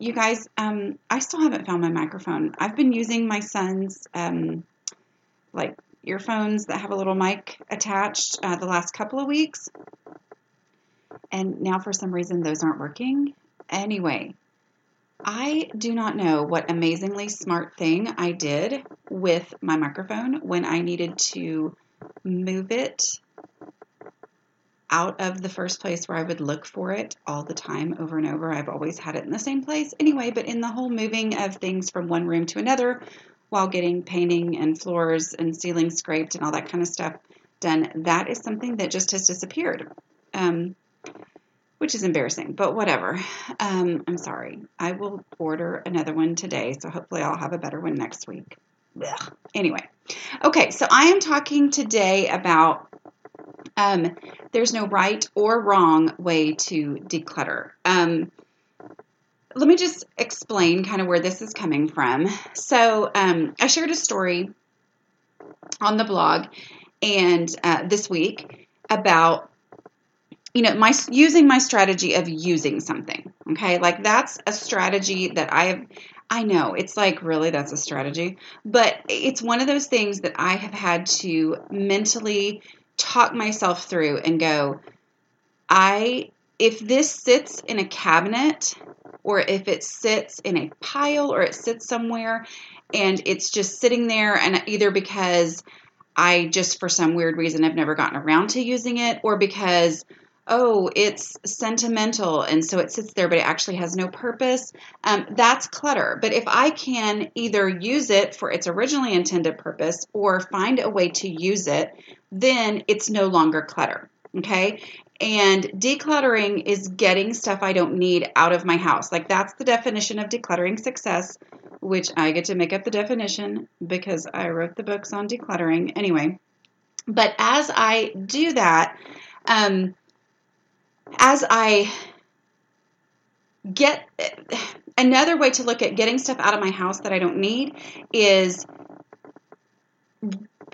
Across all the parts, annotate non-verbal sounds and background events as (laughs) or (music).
You guys, um, I still haven't found my microphone. I've been using my son's um, like earphones that have a little mic attached uh, the last couple of weeks, and now for some reason those aren't working. Anyway, I do not know what amazingly smart thing I did with my microphone when I needed to move it out of the first place where I would look for it all the time over and over. I've always had it in the same place anyway, but in the whole moving of things from one room to another while getting painting and floors and ceilings scraped and all that kind of stuff done, that is something that just has disappeared. Um, which is embarrassing, but whatever. Um, I'm sorry. I will order another one today, so hopefully I'll have a better one next week. Anyway, okay, so I am talking today about um, there's no right or wrong way to declutter. Um, let me just explain kind of where this is coming from. So, um, I shared a story on the blog and uh, this week about you know my using my strategy of using something okay like that's a strategy that i have i know it's like really that's a strategy but it's one of those things that i have had to mentally talk myself through and go, I, if this sits in a cabinet or if it sits in a pile or it sits somewhere and it's just sitting there and either because I just for some weird reason I've never gotten around to using it or because oh, it's sentimental and so it sits there, but it actually has no purpose, um, that's clutter. But if I can either use it for its originally intended purpose or find a way to use it, then it's no longer clutter. Okay. And decluttering is getting stuff I don't need out of my house. Like that's the definition of decluttering success, which I get to make up the definition because I wrote the books on decluttering. Anyway, but as I do that, um, as I get another way to look at getting stuff out of my house that I don't need is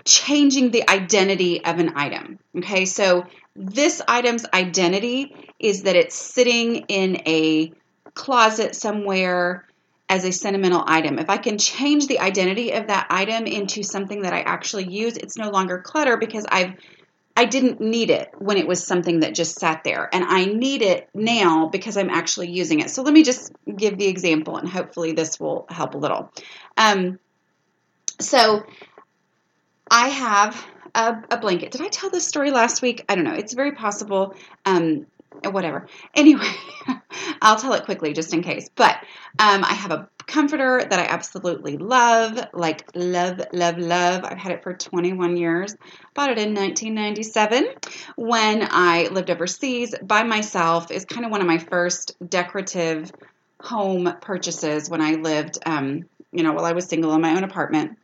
changing the identity of an item. Okay, so this item's identity is that it's sitting in a closet somewhere as a sentimental item. If I can change the identity of that item into something that I actually use, it's no longer clutter because I've I didn't need it when it was something that just sat there, and I need it now because I'm actually using it. So let me just give the example, and hopefully this will help a little. Um, so I have a, a, blanket. Did I tell this story last week? I don't know. It's very possible. Um, whatever. Anyway, (laughs) I'll tell it quickly just in case. But um, I have a comforter that I absolutely love, like love, love, love. I've had it for 21 years. Bought it in 1997 when I lived overseas by myself. Is kind of one of my first decorative home purchases when I lived, um, you know, while I was single in my own apartment.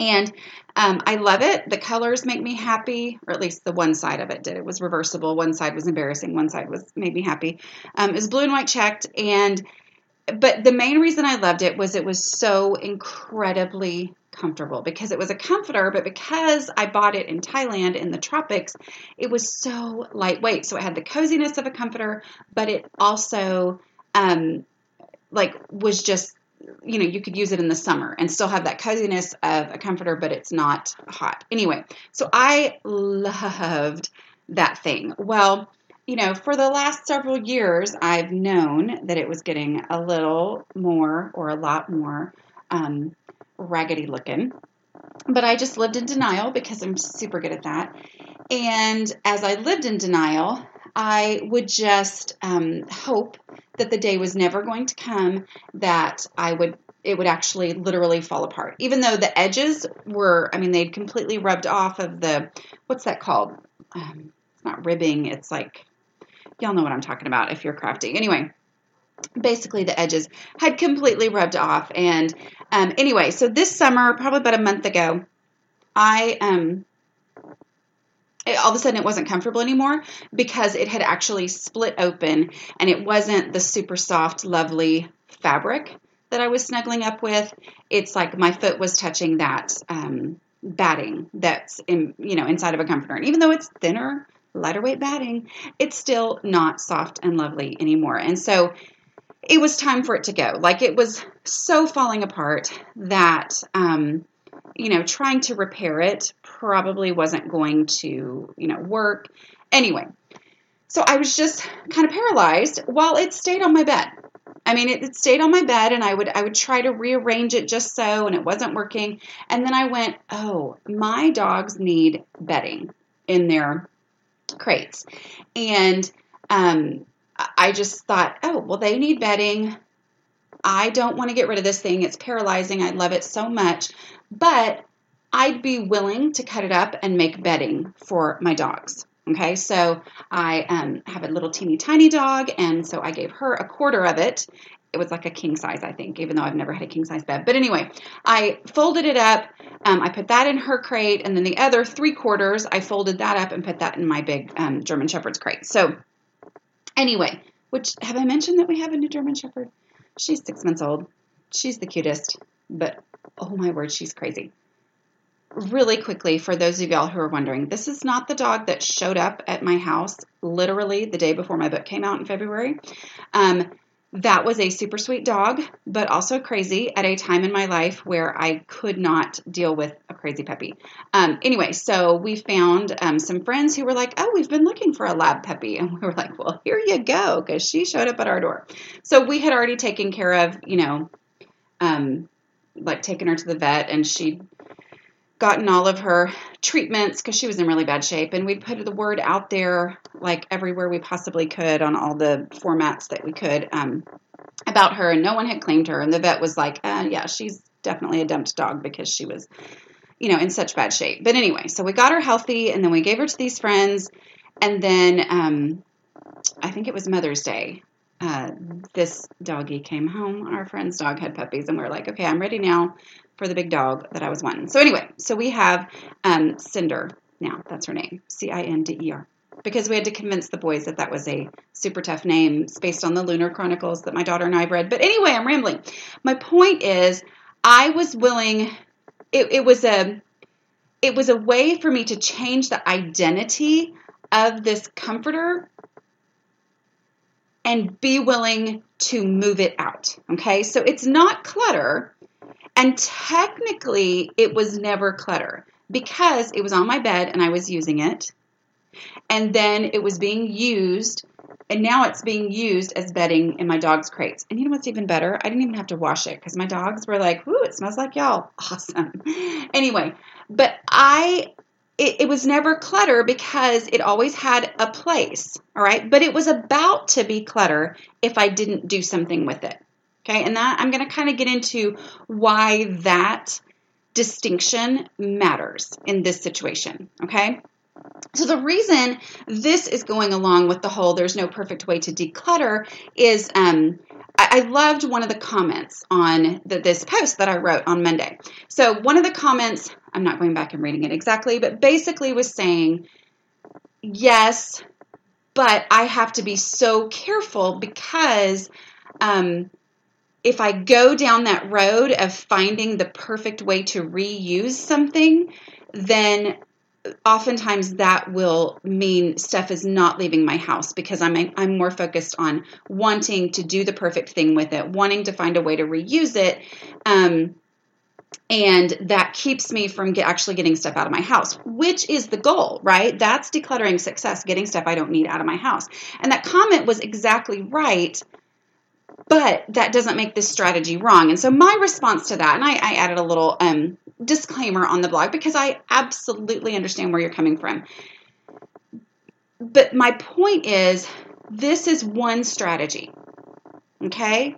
And um, I love it. The colors make me happy, or at least the one side of it did. It was reversible. One side was embarrassing. One side was made me happy. Um, it was blue and white checked, and but the main reason I loved it was it was so incredibly comfortable because it was a comforter, but because I bought it in Thailand in the tropics, it was so lightweight. So it had the coziness of a comforter, but it also um, like was just you know, you could use it in the summer and still have that coziness of a comforter, but it's not hot. Anyway, so I loved that thing. Well, you know, for the last several years, I've known that it was getting a little more or a lot more um, raggedy looking. But I just lived in denial because I'm super good at that. And as I lived in denial, I would just um, hope that the day was never going to come that I would it would actually literally fall apart. Even though the edges were, I mean, they'd completely rubbed off of the what's that called? Um, it's not ribbing. It's like y'all know what I'm talking about if you're crafty. Anyway, basically the edges had completely rubbed off. And um, anyway, so this summer, probably about a month ago, I um it, all of a sudden it wasn't comfortable anymore because it had actually split open and it wasn't the super soft, lovely fabric that I was snuggling up with. It's like my foot was touching that um, batting that's in you know inside of a comforter, and even though it's thinner, lighter weight batting, it's still not soft and lovely anymore. And so it was time for it to go. Like it was so falling apart that um, you know trying to repair it probably wasn't going to you know work. Anyway, so I was just kind of paralyzed while it stayed on my bed. I mean, it, it, stayed on my bed, and I would I would try to rearrange it just so, and it wasn't working. And then I went, oh, my dogs need bedding in their crates, and um, I just thought, oh, well, they need bedding. I don't want to get rid of this thing. It's paralyzing. I love it so much, but I'd be willing to cut it up and make bedding for my dogs. Okay, so I um, have a little teeny tiny dog, and so I gave her a quarter of it. It was like a king size, I think, even though I've never had a king size bed. But anyway, I folded it up. Um, I put that in her crate, and then the other three quarters, I folded that up and put that in my big um, German Shepherd's crate. So, anyway, which have I mentioned that we have a new German Shepherd? She's six months old. She's the cutest, but oh my word, she's crazy really quickly, for those of y'all who are wondering, this is not the dog that showed up at my house literally the day before my book came out in February. Um, that was a super sweet dog, but also crazy at a time in my life where I could not deal with a crazy puppy. Um, anyway, so we found um, some friends who were like, Oh, we've been looking for a lab puppy. (laughs) And we were like, Well, here you go, because she showed up at our door. So we had already taken care of, you know, um, like taken her to the vet and she gotten all of her treatments because she was in really bad shape and we'd put the word out there like everywhere we possibly could on all the formats that we could um, about her and no one had claimed her and the vet was like uh, yeah she's definitely a dumped dog because she was you know in such bad shape. But anyway so we got her healthy and then we gave her to these friends and then um, i think it was mother's day uh, this doggy came home. Our friend's dog had puppies, and we are like, okay, I'm ready now for the big dog that I was wanting. So anyway, so we have um, Cinder now. That's her name, C-I-N-D-E-R. Because we had to convince the boys that that was a super tough name based on the Lunar Chronicles that my daughter and I read. But anyway, I'm rambling. My point is, I was willing. It, it was a, it was a way for me to change the identity of this comforter and be willing to move it out. Okay, so it's not clutter, and technically, it was never clutter because it was on my bed and I was using it. And then it was being used, and now it's being used as bedding in my dog's crates. And you know what's even better? I didn't even have to wash it because my dogs were like, "Ooh, it smells like y'all." (laughs) Awesome. anyway, but I it, it, was never clutter because it always had a place, all right? But it was about to be clutter if I didn't do something with it. Okay, and that I'm going to kind of get into why that distinction matters in this situation. Okay, so the reason this is going along with the whole there's no perfect way to declutter is um, I, I loved one of the comments on the, this post that I wrote on Monday. So one of the comments, I'm not going back and reading it exactly, but basically was saying, yes, but I have to be so careful because um, if I go down that road of finding the perfect way to reuse something, then oftentimes that will mean stuff is not leaving my house because I'm I'm more focused on wanting to do the perfect thing with it, wanting to find a way to reuse it. Um, and that keeps me from get, actually getting stuff out of my house, which is the goal, right? That's decluttering success, getting stuff I don't need out of my house. And that comment was exactly right, but that doesn't make this strategy wrong. And so my response to that, and I, I added a little um, disclaimer on the blog because I absolutely understand where you're coming from. But my point is, this is one strategy, okay?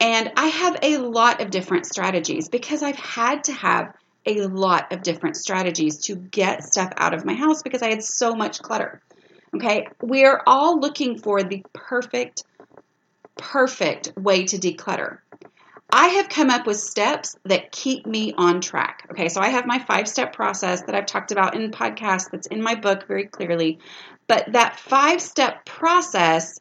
And I have a lot of different strategies because I've had to have a lot of different strategies to get stuff out of my house because I had so much clutter. Okay, we're all looking for the perfect, perfect way to declutter. I have come up with steps that keep me on track. Okay, so I have my five step process that I've talked about in podcasts that's in my book very clearly. But that five step process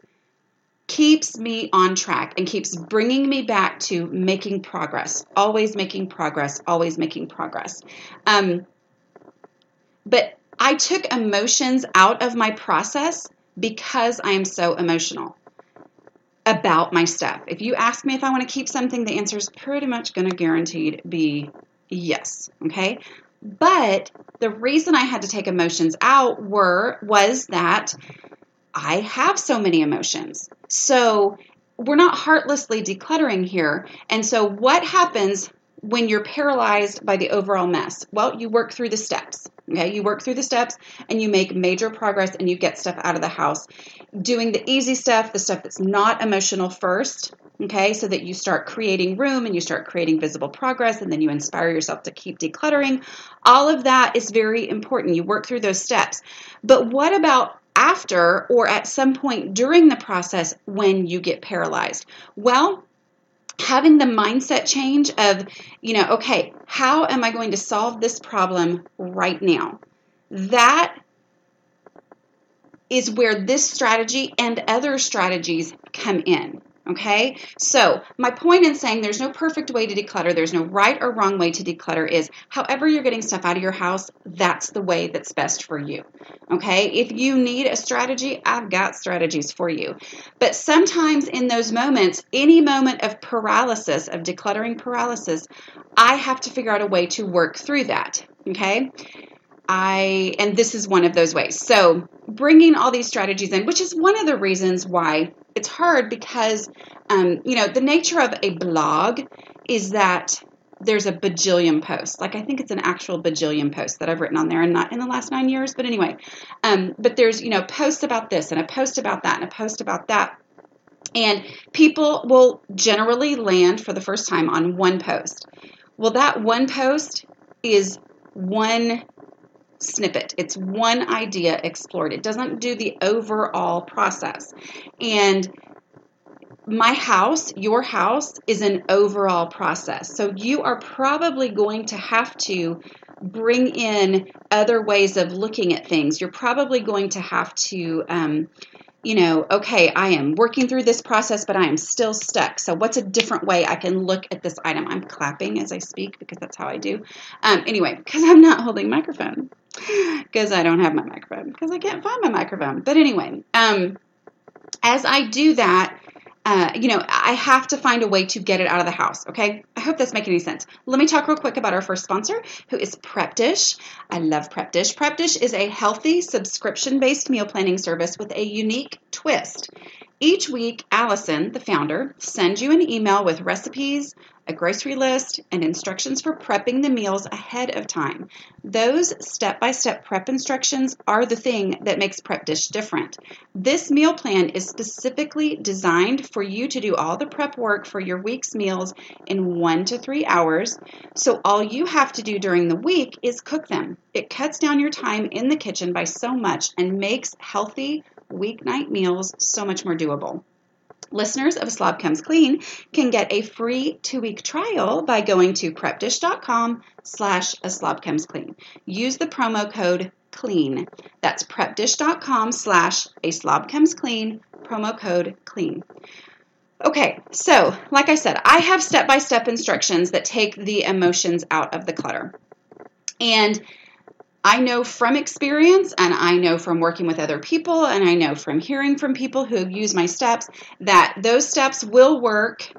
keeps me on track and keeps bringing me back to making progress, always making progress, always making progress. Um, but I took emotions out of my process because I am so emotional about my stuff. If you ask me if I want to keep something, the answer is pretty much going to guaranteed be yes. Okay. But the reason I had to take emotions out were was that I have so many emotions. So we're not heartlessly decluttering here. And so what happens when you're paralyzed by the overall mess? Well, you work through the steps. Okay, you work through the steps and you make major progress and you get stuff out of the house. Doing the easy stuff, the stuff that's not emotional first, okay, so that you start creating room and you start creating visible progress and then you inspire yourself to keep decluttering. All of that is very important. You work through those steps. But what about after or at some point during the process when you get paralyzed? Well, having the mindset change of, you know, okay, how am I going to solve this problem right now? That is where this strategy and other strategies come in. Okay, so my point in saying there's no perfect way to declutter, there's no right or wrong way to declutter is however you're getting stuff out of your house, that's the way that's best for you. Okay, if you need a strategy, I've got strategies for you. But sometimes in those moments, any moment of paralysis, of decluttering paralysis, I have to figure out a way to work through that. Okay, I, and this is one of those ways. So, bringing all these strategies in, which is one of the reasons why it's hard because, um, you know, the nature of a blog is that there's a bajillion posts. Like I think it's an actual bajillion posts that I've written on there, and not in the last nine years. But anyway, um, but there's you know posts about this and a post about that and a post about that, and people will generally land for the first time on one post. Well, that one post is one snippet. It's one idea explored. It doesn't do the overall process. And my house, your house, is an overall process. So you are probably going to have to bring in other ways of looking at things. You're probably going to have to um, you know, okay, I am working through this process, but I am still stuck. So, what's a different way I can look at this item? I'm clapping as I speak because that's how I do. Um, anyway, because I'm not holding microphone, because I don't have my microphone, because I can't find my microphone. But anyway, um, as I do that, uh, you know, I have to find a way to get it out of the house. Okay. I hope that's making any sense. Let me talk real quick about our first sponsor, who is Prep Dish. I love Prep Dish. Prep Dish is a healthy subscription based meal planning service with a unique twist. Each week, Allison, the founder, sends you an email with recipes, a grocery list, and instructions for prepping the meals ahead of time. Those step by step prep instructions are the thing that makes Prep Dish different. This meal plan is specifically designed for you to do all the prep work for your week's meals in one to three hours. So all you have to do during the week is cook them. It cuts down your time in the kitchen by so much and makes healthy, weeknight meals so much more doable. Listeners of Slob Comes Clean can get a free two-week trial by going to prepdish.com slash a slob comes clean. Use the promo code CLEAN. That's prepdish.com slash a slob comes clean, promo code CLEAN. Okay, so like I said, I have step-by-step instructions that take the emotions out of the clutter. And I know from experience and I know from working with other people and I know from hearing from people who use my steps that those steps will work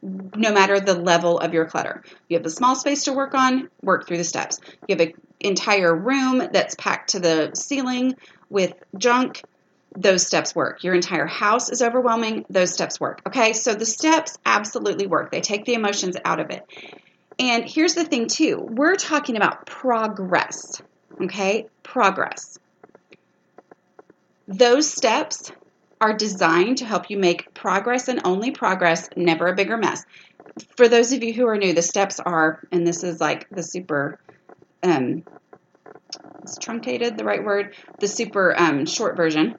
no matter the level of your clutter. You have a small space to work on, work through the steps. You have an entire room that's packed to the ceiling with junk, those steps work. Your entire house is overwhelming, those steps work. Okay, so the steps absolutely work. They take the emotions out of it. And here's the thing, too we're talking about progress. Okay, progress. Those steps are designed to help you make progress and only progress, never a bigger mess. For those of you who are new, the steps are, and this is like the super, um, it's truncated, the right word, the super um, short version.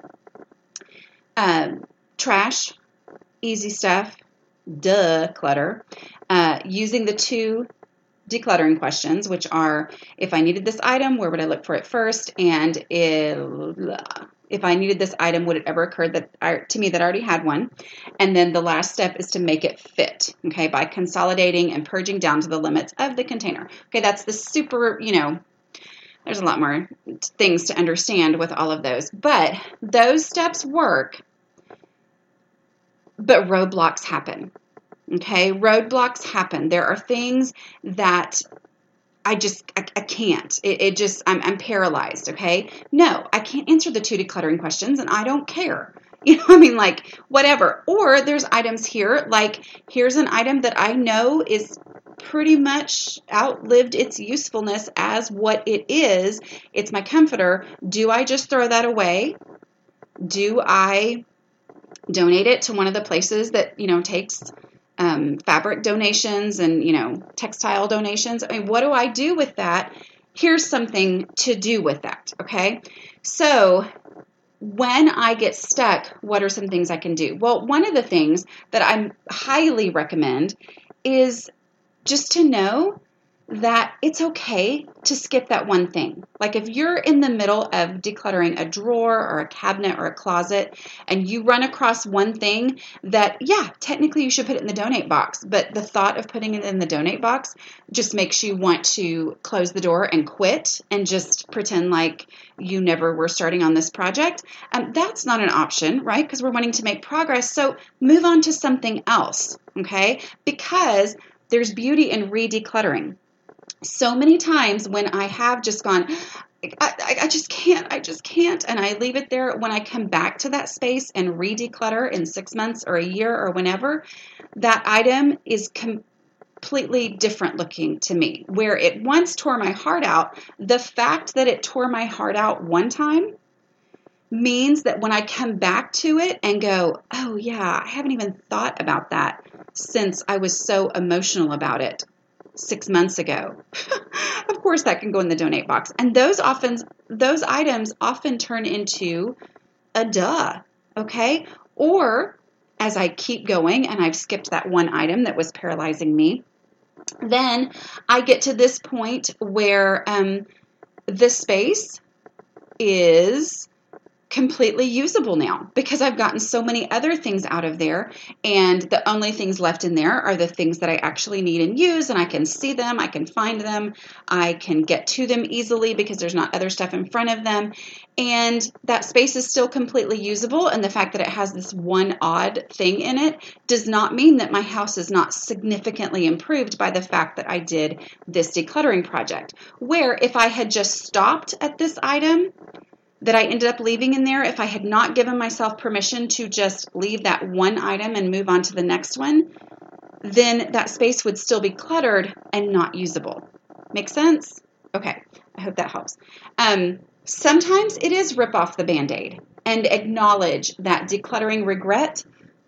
Um, trash, easy stuff, duh, clutter. Uh, using the two decluttering questions, which are if I needed this item, where would I look for it first? And if, if I needed this item, would it ever occur that I, to me that I already had one? And then the last step is to make it fit, okay, by consolidating and purging down to the limits of the container. Okay, that's the super, you know, there's a lot more things to understand with all of those, but those steps work, but roadblocks happen. Okay, roadblocks happen. There are things that I just I, I can't. It, it just I'm, I'm paralyzed. Okay, no, I can't answer the two decluttering questions, and I don't care. (laughs) You know, I mean, like whatever. Or there's items here, like here's an item that I know is pretty much outlived its usefulness as what it is. It's my comforter. Do I just throw that away? Do I donate it to one of the places that you know takes um, fabric donations and you know textile donations. I mean, what do I do with that? Here's something to do with that. Okay, so when I get stuck, what are some things I can do? Well, one of the things that I highly recommend is just to know that it's okay to skip that one thing. Like if you're in the middle of decluttering a drawer or a cabinet or a closet and you run across one thing that, yeah, technically you should put it in the donate box, but the thought of putting it in the donate box just makes you want to close the door and quit and just pretend like you never were starting on this project. Um, that's not an option, right? Because we're wanting to make progress. So move on to something else, okay? Because there's beauty in re decluttering so many times when I have just gone, I, I, I, just can't, I just can't, and I leave it there. When I come back to that space and re declutter in six months or a year or whenever, that item is completely different looking to me. Where it once tore my heart out, the fact that it tore my heart out one time means that when I come back to it and go, oh yeah, I haven't even thought about that since I was so emotional about it six months ago. (laughs) of course, that can go in the donate box. And those often, those items often turn into a duh, okay? Or as I keep going and I've skipped that one item that was paralyzing me, then I get to this point where um, the space is completely usable now because I've gotten so many other things out of there. And the only things left in there are the things that I actually need and use and I can see them, I can find them, I can get to them easily because there's not other stuff in front of them. And that space is still completely usable and the fact that it has this one odd thing in it does not mean that my house is not significantly improved by the fact that I did this decluttering project where if I had just stopped at this item that I ended up leaving in there, if I had not given myself permission to just leave that one item and move on to the next one, then that space would still be cluttered and not usable. Make sense? Okay, I hope that helps. Um, sometimes it is rip off the band aid and acknowledge that decluttering regret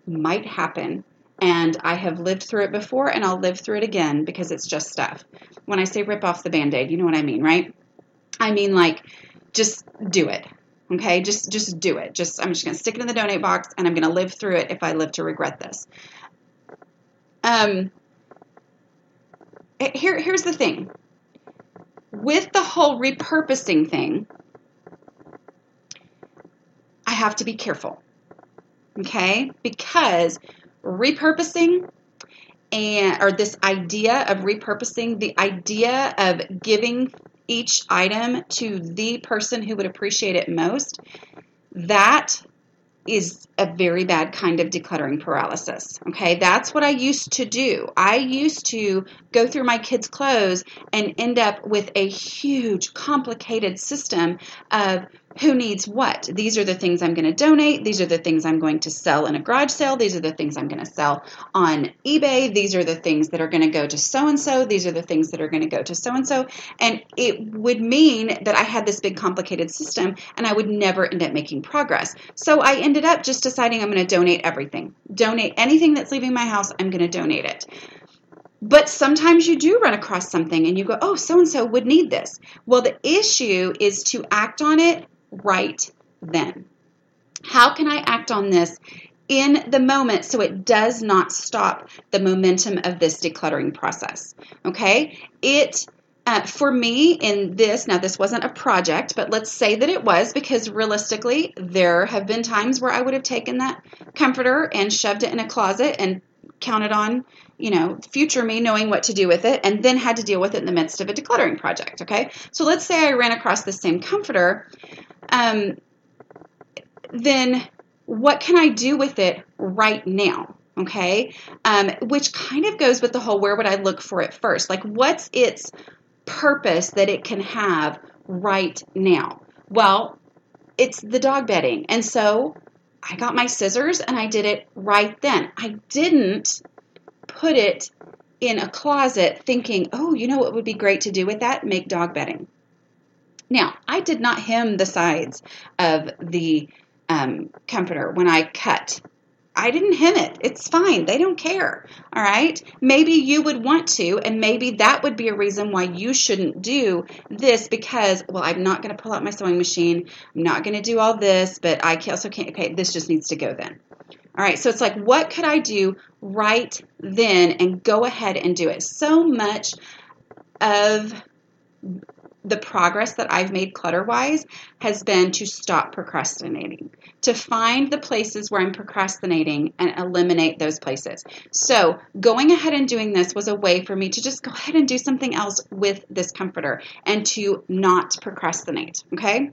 might happen. And I have lived through it before and I'll live through it again because it's just stuff. When I say rip off the band aid, you know what I mean, right? I mean, like, just do it. Okay, just just do it. Just I'm just going to stick it in the donate box and I'm going to live through it if I live to regret this. Um here here's the thing. With the whole repurposing thing, I have to be careful. Okay? Because repurposing and or this idea of repurposing, the idea of giving each item to the person who would appreciate it most, that is a very bad kind of decluttering paralysis. Okay, that's what I used to do. I used to go through my kids' clothes and end up with a huge, complicated system of who needs what. These are the things I'm going to donate. These are the things I'm going to sell in a garage sale. These are the things I'm going to sell on eBay. These are the things that are going to go to so and so. These are the things that are going to go to so and so. And it would mean that I had this big complicated system and I would never end up making progress. So I ended up just deciding I'm going to donate everything. Donate anything that's leaving my house, I'm going to donate it. But sometimes you do run across something and you go, oh, so and so would need this. Well, the issue is to act on it right then. How can I act on this in the moment so it does not stop the momentum of this decluttering process? Okay, it uh, for me in this now this wasn't a project but let's say that it was because realistically there have been times where i would have taken that comforter and shoved it in a closet and counted on you know future me knowing what to do with it and then had to deal with it in the midst of a decluttering project okay so let's say i ran across the same comforter um, then what can I do with it right now? Okay, um, which kind of goes with the whole where would I look for it first? Like, what's its purpose that it can have right now? Well, it's the dog bedding. And so I got my scissors and I did it right then. I didn't put it in a closet thinking, oh, you know what would be great to do with that? Make dog bedding. Now, I did not hem the sides of the um, comforter when I cut. I didn't hem it. It's fine. They don't care. All right. Maybe you would want to, and maybe that would be a reason why you shouldn't do this because, well, I'm not going to pull out my sewing machine. I'm not going to do all this, but I also can't. Okay, this just needs to go then. All right. So it's like, what could I do right then and go ahead and do it? So much of the progress that I've made clutter wise has been to stop procrastinating, to find the places where I'm procrastinating and eliminate those places. So, going ahead and doing this was a way for me to just go ahead and do something else with this comforter and to not procrastinate. Okay.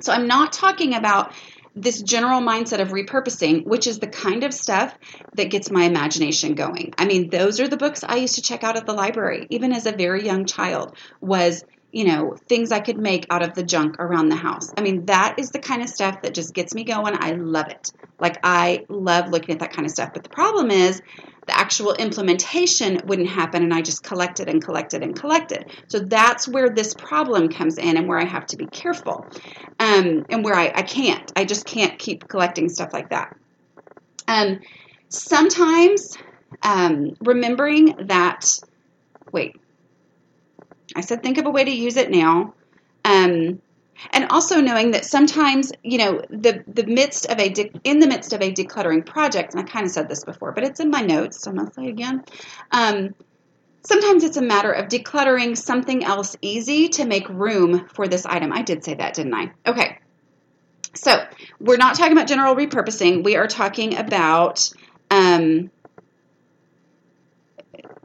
So, I'm not talking about this general mindset of repurposing, which is the kind of stuff that gets my imagination going. I mean, those are the books I used to check out at the library, even as a very young child, was you know, things I could make out of the junk around the house. I mean, that is the kind of stuff that just gets me going. I love it. Like, I love looking at that kind of stuff. But the problem is, the actual implementation wouldn't happen, and I just collected and collected and collected. So that's where this problem comes in, and where I have to be careful, um, and where I, I can't. I just can't keep collecting stuff like that. Um, sometimes um, remembering that, wait, I said, think of a way to use it now. Um, and also knowing that sometimes, you know, the the midst of a de- in the midst of a decluttering project, and I kind of said this before, but it's in my notes, so I'm gonna say it again. Um, sometimes it's a matter of decluttering something else easy to make room for this item. I did say that, didn't I? Okay. So we're not talking about general repurposing. We are talking about um,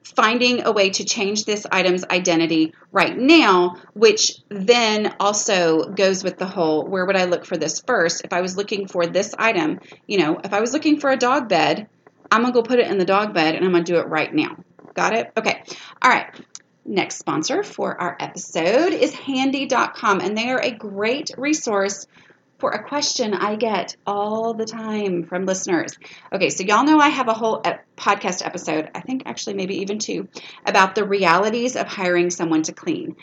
finding a way to change this item's identity right now, which then also goes with the whole where would I look for this first? If I was looking for this item, you know, if I was looking for a dog bed, I'm to go put it in the dog bed and I'm to do it right now. Got it? Okay. All right. Next sponsor for our episode is handy.com, and they are a great resource for a question I get all the time from listeners. Okay, so y'all know I have a whole podcast episode, I think actually maybe even two, about the realities of hiring someone to clean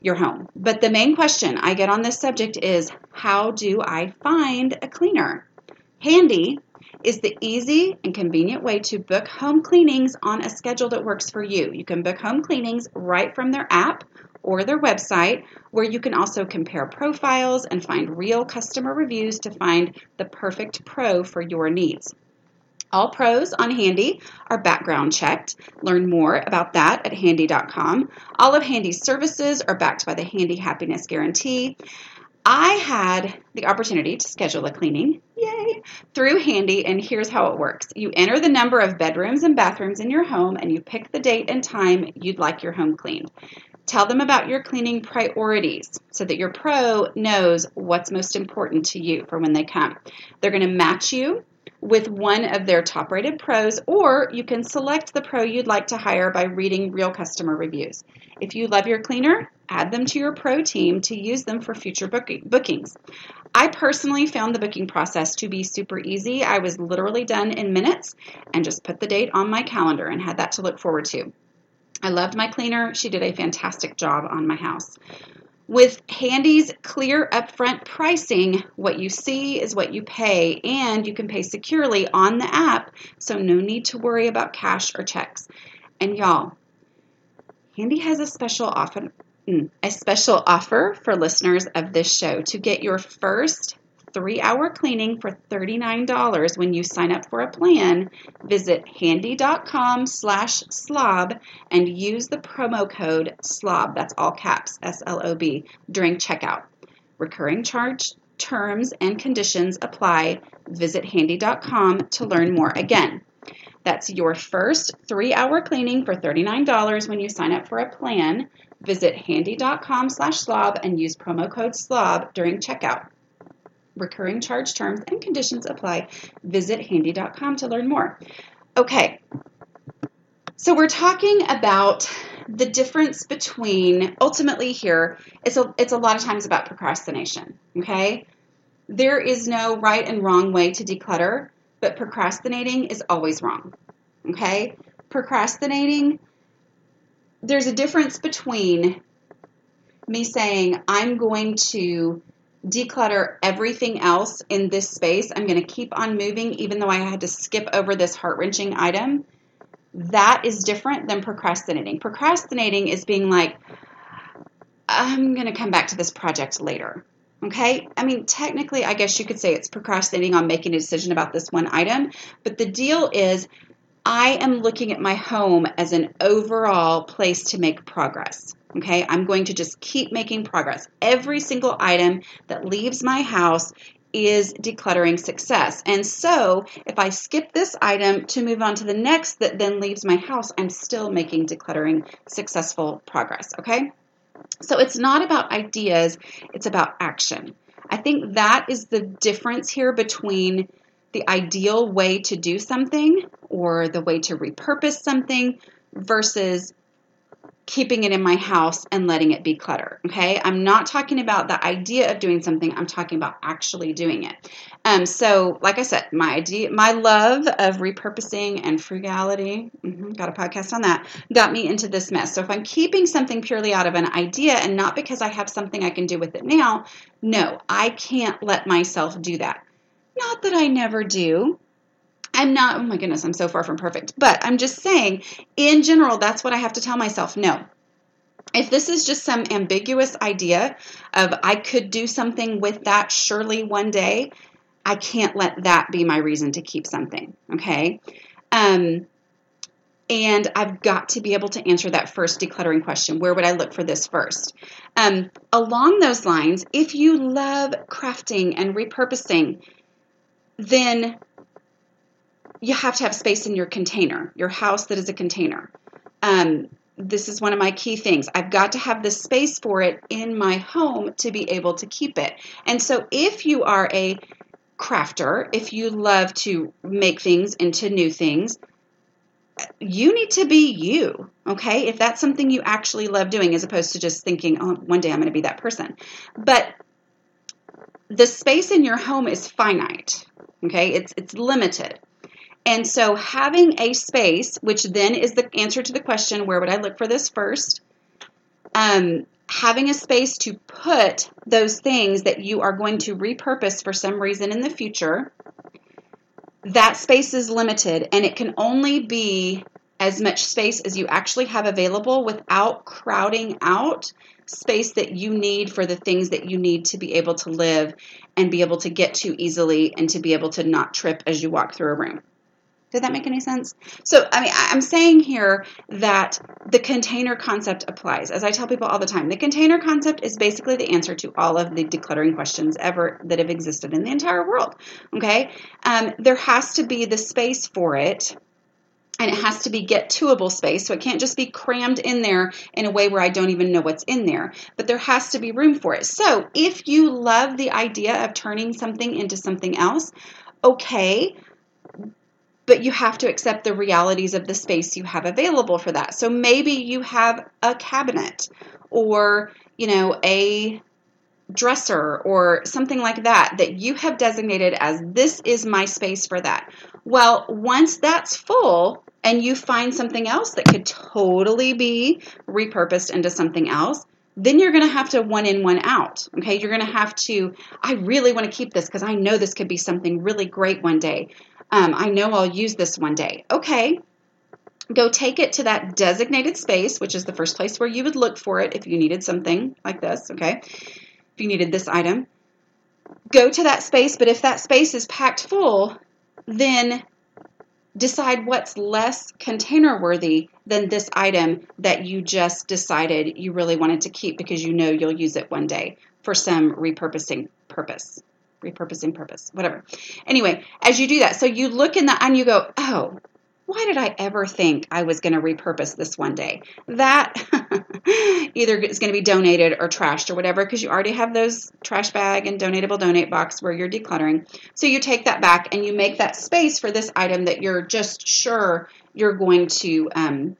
your home. But the main question I get on this subject is how do I find a cleaner? Handy is the easy and convenient way to book home cleanings on a schedule that works for you. You can book home cleanings right from their app or their website, where you can also compare profiles and find real customer reviews to find the perfect pro for your needs. All pros on Handy are background checked. Learn more about that at handy.com. All of Handy's services are backed by the Handy Happiness Guarantee. I had the opportunity to schedule a cleaning, yay, through Handy, and here's how it works. You enter the number of bedrooms and bathrooms in your home, and you pick the date and time you'd like your home cleaned. Tell them about your cleaning priorities so that your pro knows what's most important to you for when they come. They're going to match you with one of their top rated pros, or you can select the pro you'd like to hire by reading real customer reviews. If you love your cleaner, add them to your pro team to use them for future booking, bookings. I personally found the booking process to be super easy. I was literally done in minutes and just put the date on my calendar and had that to look forward to. I loved my cleaner. She did a fantastic job on my house. With Handy's clear upfront pricing, what you see is what you pay, and you can pay securely on the app, so no need to worry about cash or checks. And y'all, Handy has a special offer, mm, a special offer for listeners of this show to get your first three hour cleaning for $39 when you sign up for a plan. Visit handy.com slash slob and use the promo code slob, that's all caps, S L O B, during checkout. Recurring charge terms and conditions apply. Visit handy.com to learn more. Again, that's your first three hour cleaning for $39 when you sign up for a plan. Visit handy.com slash slob and use promo code slob during checkout. Recurring charge terms and conditions apply. Visit handy.com to learn more. Okay, so we're talking about the difference between ultimately here it's a it's a lot of times about procrastination, okay? There is no right and wrong way to declutter, but procrastinating is always wrong. Okay? Procrastinating there's a difference between me saying I'm going to declutter everything else in this space. I'm going to keep on moving, even though I had to skip over this heart wrenching item. That is different than procrastinating. Procrastinating is being like, I'm going to come back to this project later. Okay? I mean, technically, I guess you could say it's procrastinating on making a decision about this one item, but the deal is I am looking at my home as an overall place to make progress. Okay, I'm going to just keep making progress. Every single item that leaves my house is decluttering success. And so, if I skip this item to move on to the next that then leaves my house, I'm still making decluttering successful progress. Okay, so it's not about ideas, it's about action. I think that is the difference here between the ideal way to do something or the way to repurpose something versus keeping it in my house and letting it be clutter. Okay, I'm not talking about the idea of doing something. I'm talking about actually doing it. Um, so, like I said, my idea, my love of repurposing and frugality, mm-hmm, got a podcast on that, got me into this mess. So, if I'm keeping something purely out of an idea and not because I have something I can do with it now, no, I can't let myself do that. Not that I never do. I'm not, oh my goodness, I'm so far from perfect. But I'm just saying, in general, that's what I have to tell myself. No. If this is just some ambiguous idea of I could do something with that surely one day, I can't let that be my reason to keep something. Okay. Um, and I've got to be able to answer that first decluttering question. Where would I look for this first? Um, along those lines, if you love crafting and repurposing, then you have to have space in your container, your house that is a container. Um, this is one of my key things. I've got to have the space for it in my home to be able to keep it. And so, if you are a crafter, if you love to make things into new things, you need to be you, okay? If that's something you actually love doing, as opposed to just thinking, oh, one day I'm going to be that person. But the space in your home is finite, okay? It's, it's limited. And so having a space, which then is the answer to the question, where would I look for this first? Um, having a space to put those things that you are going to repurpose for some reason in the future, that space is limited and it can only be as much space as you actually have available without crowding out space that you need for the things that you need to be able to live and be able to get to easily and to be able to not trip as you walk through a room. Did that make any sense? So, I mean, I'm saying here that the container concept applies. As I tell people all the time, the container concept is basically the answer to all of the decluttering questions ever that have existed in the entire world. Okay? Um, there has to be the space for it and it has to be get toable space. So it can't just be crammed in there in a way where I don't even know what's in there, but there has to be room for it. So if you love the idea of turning something into something else, okay, but you have to accept the realities of the space you have available for that. So maybe you have a cabinet or, you know, a dresser or something like that that you have designated as this is my space for that. Well, once that's full and you find something else that could totally be repurposed into something else, then you're going to have to one in, one out. Okay. You're going to have to, I really want to keep this because I know this could be something really great one day. Um, I know I'll use this one day. Okay. Go take it to that designated space, which is the first place where you would look for it if you needed something like this. Okay. If you needed this item, go to that space. But if that space is packed full, then decide what's less container worthy than this item that you just decided you really wanted to keep because you know you'll use it one day for some repurposing purpose. Repurposing purpose, whatever. Anyway, as you do that, so you look in the and you go, oh, why did I ever think I was going to repurpose this one day? That (laughs) either is going to be donated or trashed or whatever because you already have those trash bag and donatable donate box where you're decluttering. So you take that back and you make that space for this item that you're just sure you're going to um,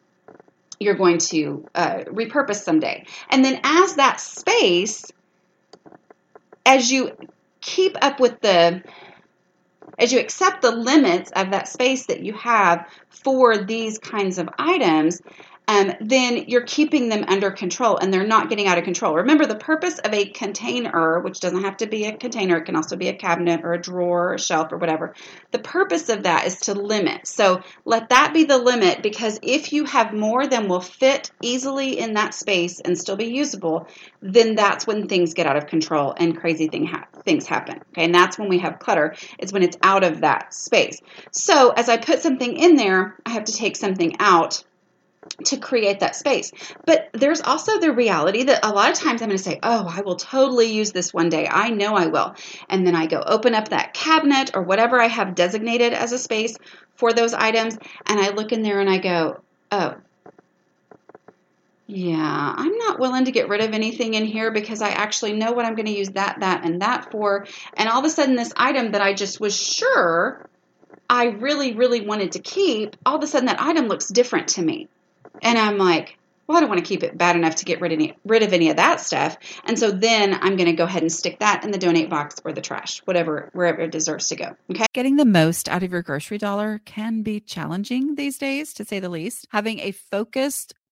you're going to uh, repurpose someday. And then as that space, as you keep up with the as you accept the limits of that space that you have for these kinds of items, um, then you're keeping them under control and they're not getting out of control. Remember, the purpose of a container, which doesn't have to be a container, it can also be a cabinet or a drawer or a shelf or whatever. The purpose of that is to limit. So let that be the limit because if you have more than will fit easily in that space and still be usable, then that's when things get out of control and crazy thing ha- things happen. Okay, and that's when we have clutter, is when it's out of that space. So as I put something in there, I have to take something out to create that space. But there's also the reality that a lot of times I'm going to say, Oh, I will totally use this one day. I know I will. And then I go open up that cabinet or whatever I have designated as a space for those items. And I look in there and I go, Oh, yeah, I'm not willing to get rid of anything in here because I actually know what I'm going to use that, that, and that for. And all of a sudden, this item that I just was sure I really, really wanted to keep, all of a sudden that item looks different to me. And I'm like, well, I don't want to keep it bad enough to get rid of any, rid of any of that stuff. And so then I'm going to go ahead and stick that in the donate box or the trash, whatever, wherever it deserves to go. Okay. Getting the most out of your grocery dollar can be challenging these days, to say the least. Having a focused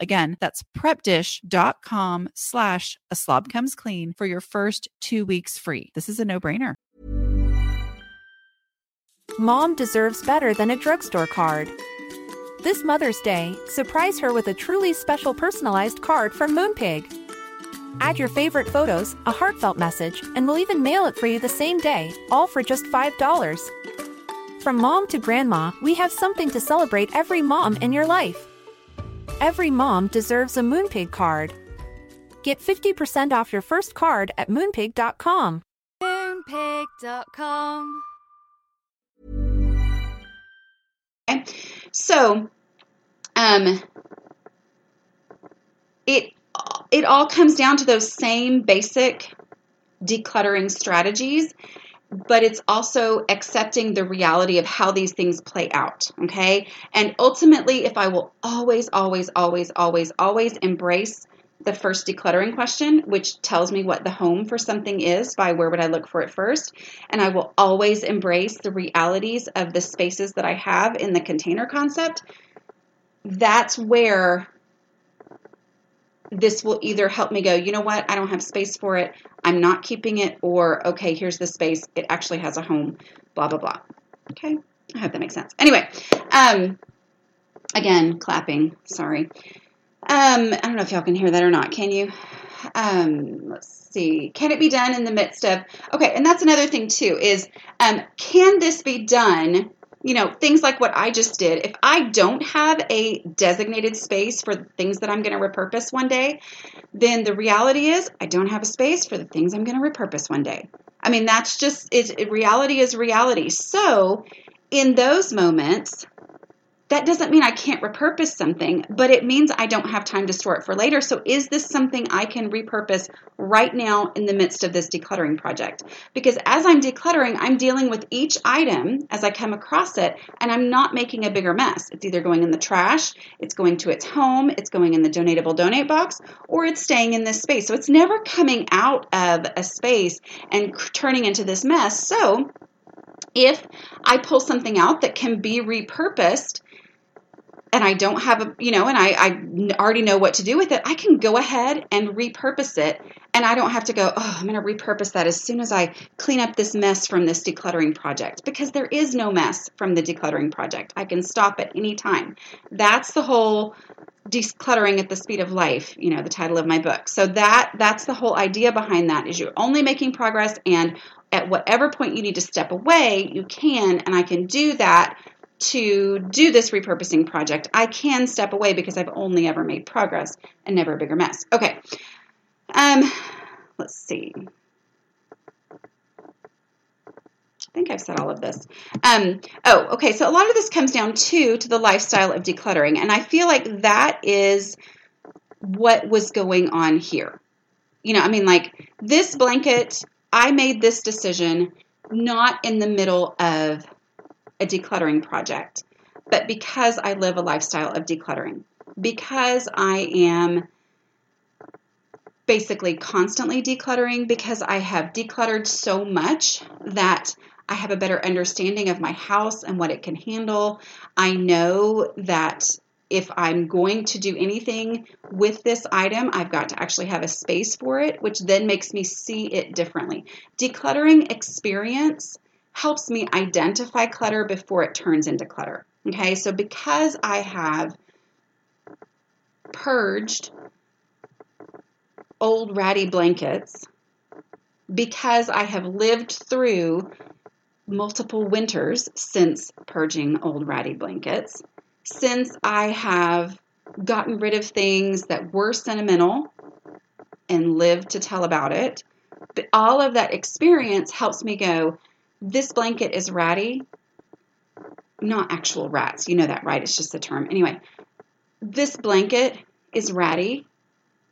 Again, that's prepdish.com slash a slob comes clean for your first two weeks free. This is a no brainer. Mom deserves better than a drugstore card. This Mother's Day, surprise her with a truly special personalized card from Moonpig. Add your favorite photos, a heartfelt message, and we'll even mail it for you the same day, all for just $5. From mom to grandma, we have something to celebrate every mom in your life. Every mom deserves a Moonpig card. Get 50% off your first card at moonpig.com. Moonpig.com. Okay. So, um, it it all comes down to those same basic decluttering strategies but it's also accepting the reality of how these things play out. Okay. And ultimately, if I will always, always, always, always, always embrace the first decluttering question, which tells me what the home for something is by where would I look for it first. And I will always embrace the realities of the spaces that I have in the container concept. That's where this will either help me go, you know what, I don't have space for it, I'm not keeping it, or okay, here's the space, it actually has a home, blah, blah, blah. Okay, I hope that makes sense. Anyway, um, again, clapping, sorry. Um, I don't know if y'all can hear that or not. Can you? Um, let's see. Can it be done in the midst of? Okay, and that's another thing too. Is um, can this be done? You know, things like what I just did. If I don't have a designated space for the things that I'm going to repurpose one day, then the reality is I don't have a space for the things I'm going to repurpose one day. I mean, that's just it. Reality is reality. So, in those moments, that doesn't mean I can't repurpose something, but it means I don't have time to store it for later. So, is this something I can repurpose right now in the midst of this decluttering project? Because as I'm decluttering, I'm dealing with each item as I come across it, and I'm not making a bigger mess. It's either going in the trash, it's going to its home, it's going in the donatable donate box, or it's staying in this space. So, it's never coming out of a space and turning into this mess. So, if I pull something out that can be repurposed, and I don't have a, you know, and I, I already know what to do with it, I can go ahead and repurpose it. And I don't have to go, oh, I'm going to repurpose that as soon as I clean up this mess from this decluttering project because there is no mess from the decluttering project. I can stop at any time. That's the whole decluttering at the speed of life, you know, the title of my book. So that that's the whole idea behind that is you're only making progress and at whatever point you need to step away, you can and I can do that to do this repurposing project, I can step away because I've only ever made progress and never a bigger mess. Okay. Um, let's see. I think I've said all of this. Um, oh, okay. So a lot of this comes down to to the lifestyle of decluttering, and I feel like that is what was going on here. You know, I mean, like this blanket, I made this decision not in the middle of a decluttering project, but because I live a lifestyle of decluttering, because I am basically constantly decluttering, because I have decluttered so much that I have a better understanding of my house and what it can handle. I know that if I'm going to do anything with this item, I've got to actually have a space for it, which then makes me see it differently. Decluttering experience helps me identify clutter before it turns into clutter. Okay, so because I have purged old ratty blankets, because I have lived through multiple winters since purging old ratty blankets, since I have gotten rid of things that were sentimental and lived to tell about it, but all of that experience helps me go, this blanket is ratty. Not actual rats. You know that, right? It's just a term. Anyway, this blanket is ratty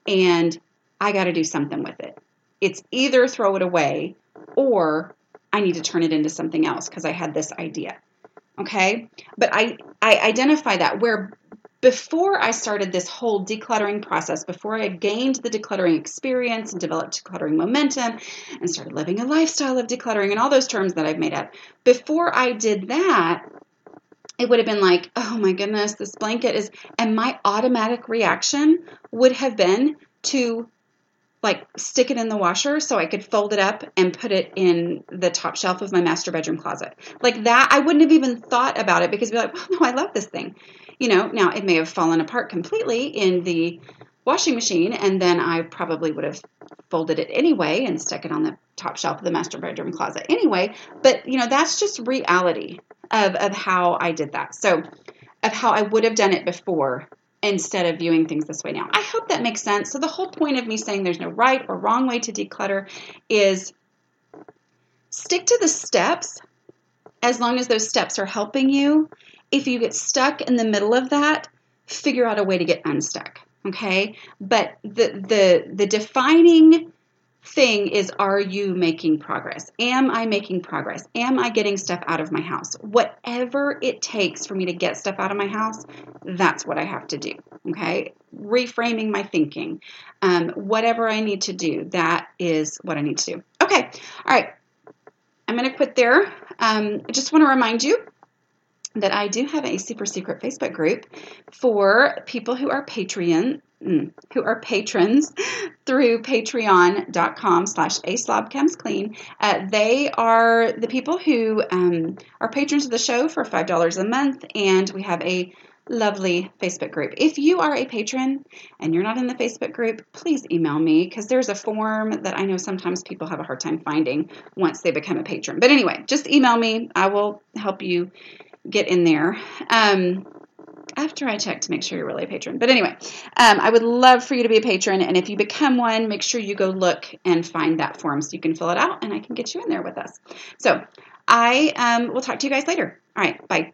and I got to do something with it. It's either throw it away or I need to turn it into something else because I had this idea. Okay? But I I identify that where before I started this whole decluttering process, before I gained the decluttering experience and developed decluttering momentum and started living a lifestyle of decluttering and all those terms that I've made up, before I did that, it would have been like, oh my goodness, this blanket is, and my automatic reaction would have been to like stick it in the washer so I could fold it up and put it in the top shelf of my master bedroom closet. Like that, I wouldn't have even thought about it because I'd be like, well, (laughs) no, oh, I love this thing you know, now it may have fallen apart completely in the washing machine, and then I probably would have folded it anyway and stuck it on the top shelf of the master bedroom closet anyway. But, you know, that's just reality of, of how I did that. So, of how I would have done it before instead of viewing things this way now. I hope that makes sense. So, the whole point of me saying there's no right or wrong way to declutter is stick to the steps as long as those steps are helping you if you get stuck in the middle of that, figure out a way to get unstuck. Okay, but the the the defining thing is are you making progress? Am I making progress? Am I getting stuff out of my house? Whatever it takes for me to get stuff out of my house, that's what I have to do. Okay? Reframing my thinking. Um, whatever I need to do, that is what I need to do. Okay. All right. I'm going to quit there. Um, I just want to remind you that I do have a super secret Facebook group for people who are Patreon mm, who are patrons through patreon.com slash aslobcomesclean. Uh, they are the people who um, are patrons of the show for $5 a month, and we have a lovely Facebook group. If you are a patron and you're not in the Facebook group, please email me because there's a form that I know sometimes people have a hard time finding once they become a patron. But anyway, just email me. I will help you get in there. Um, after I check to make sure you're really a patron. But anyway, um, I would love for you to be a patron. And if you become one, make sure you go look and find that form so you can fill it out and I can get you in there with us. So I um, will talk to you guys later. All right, bye.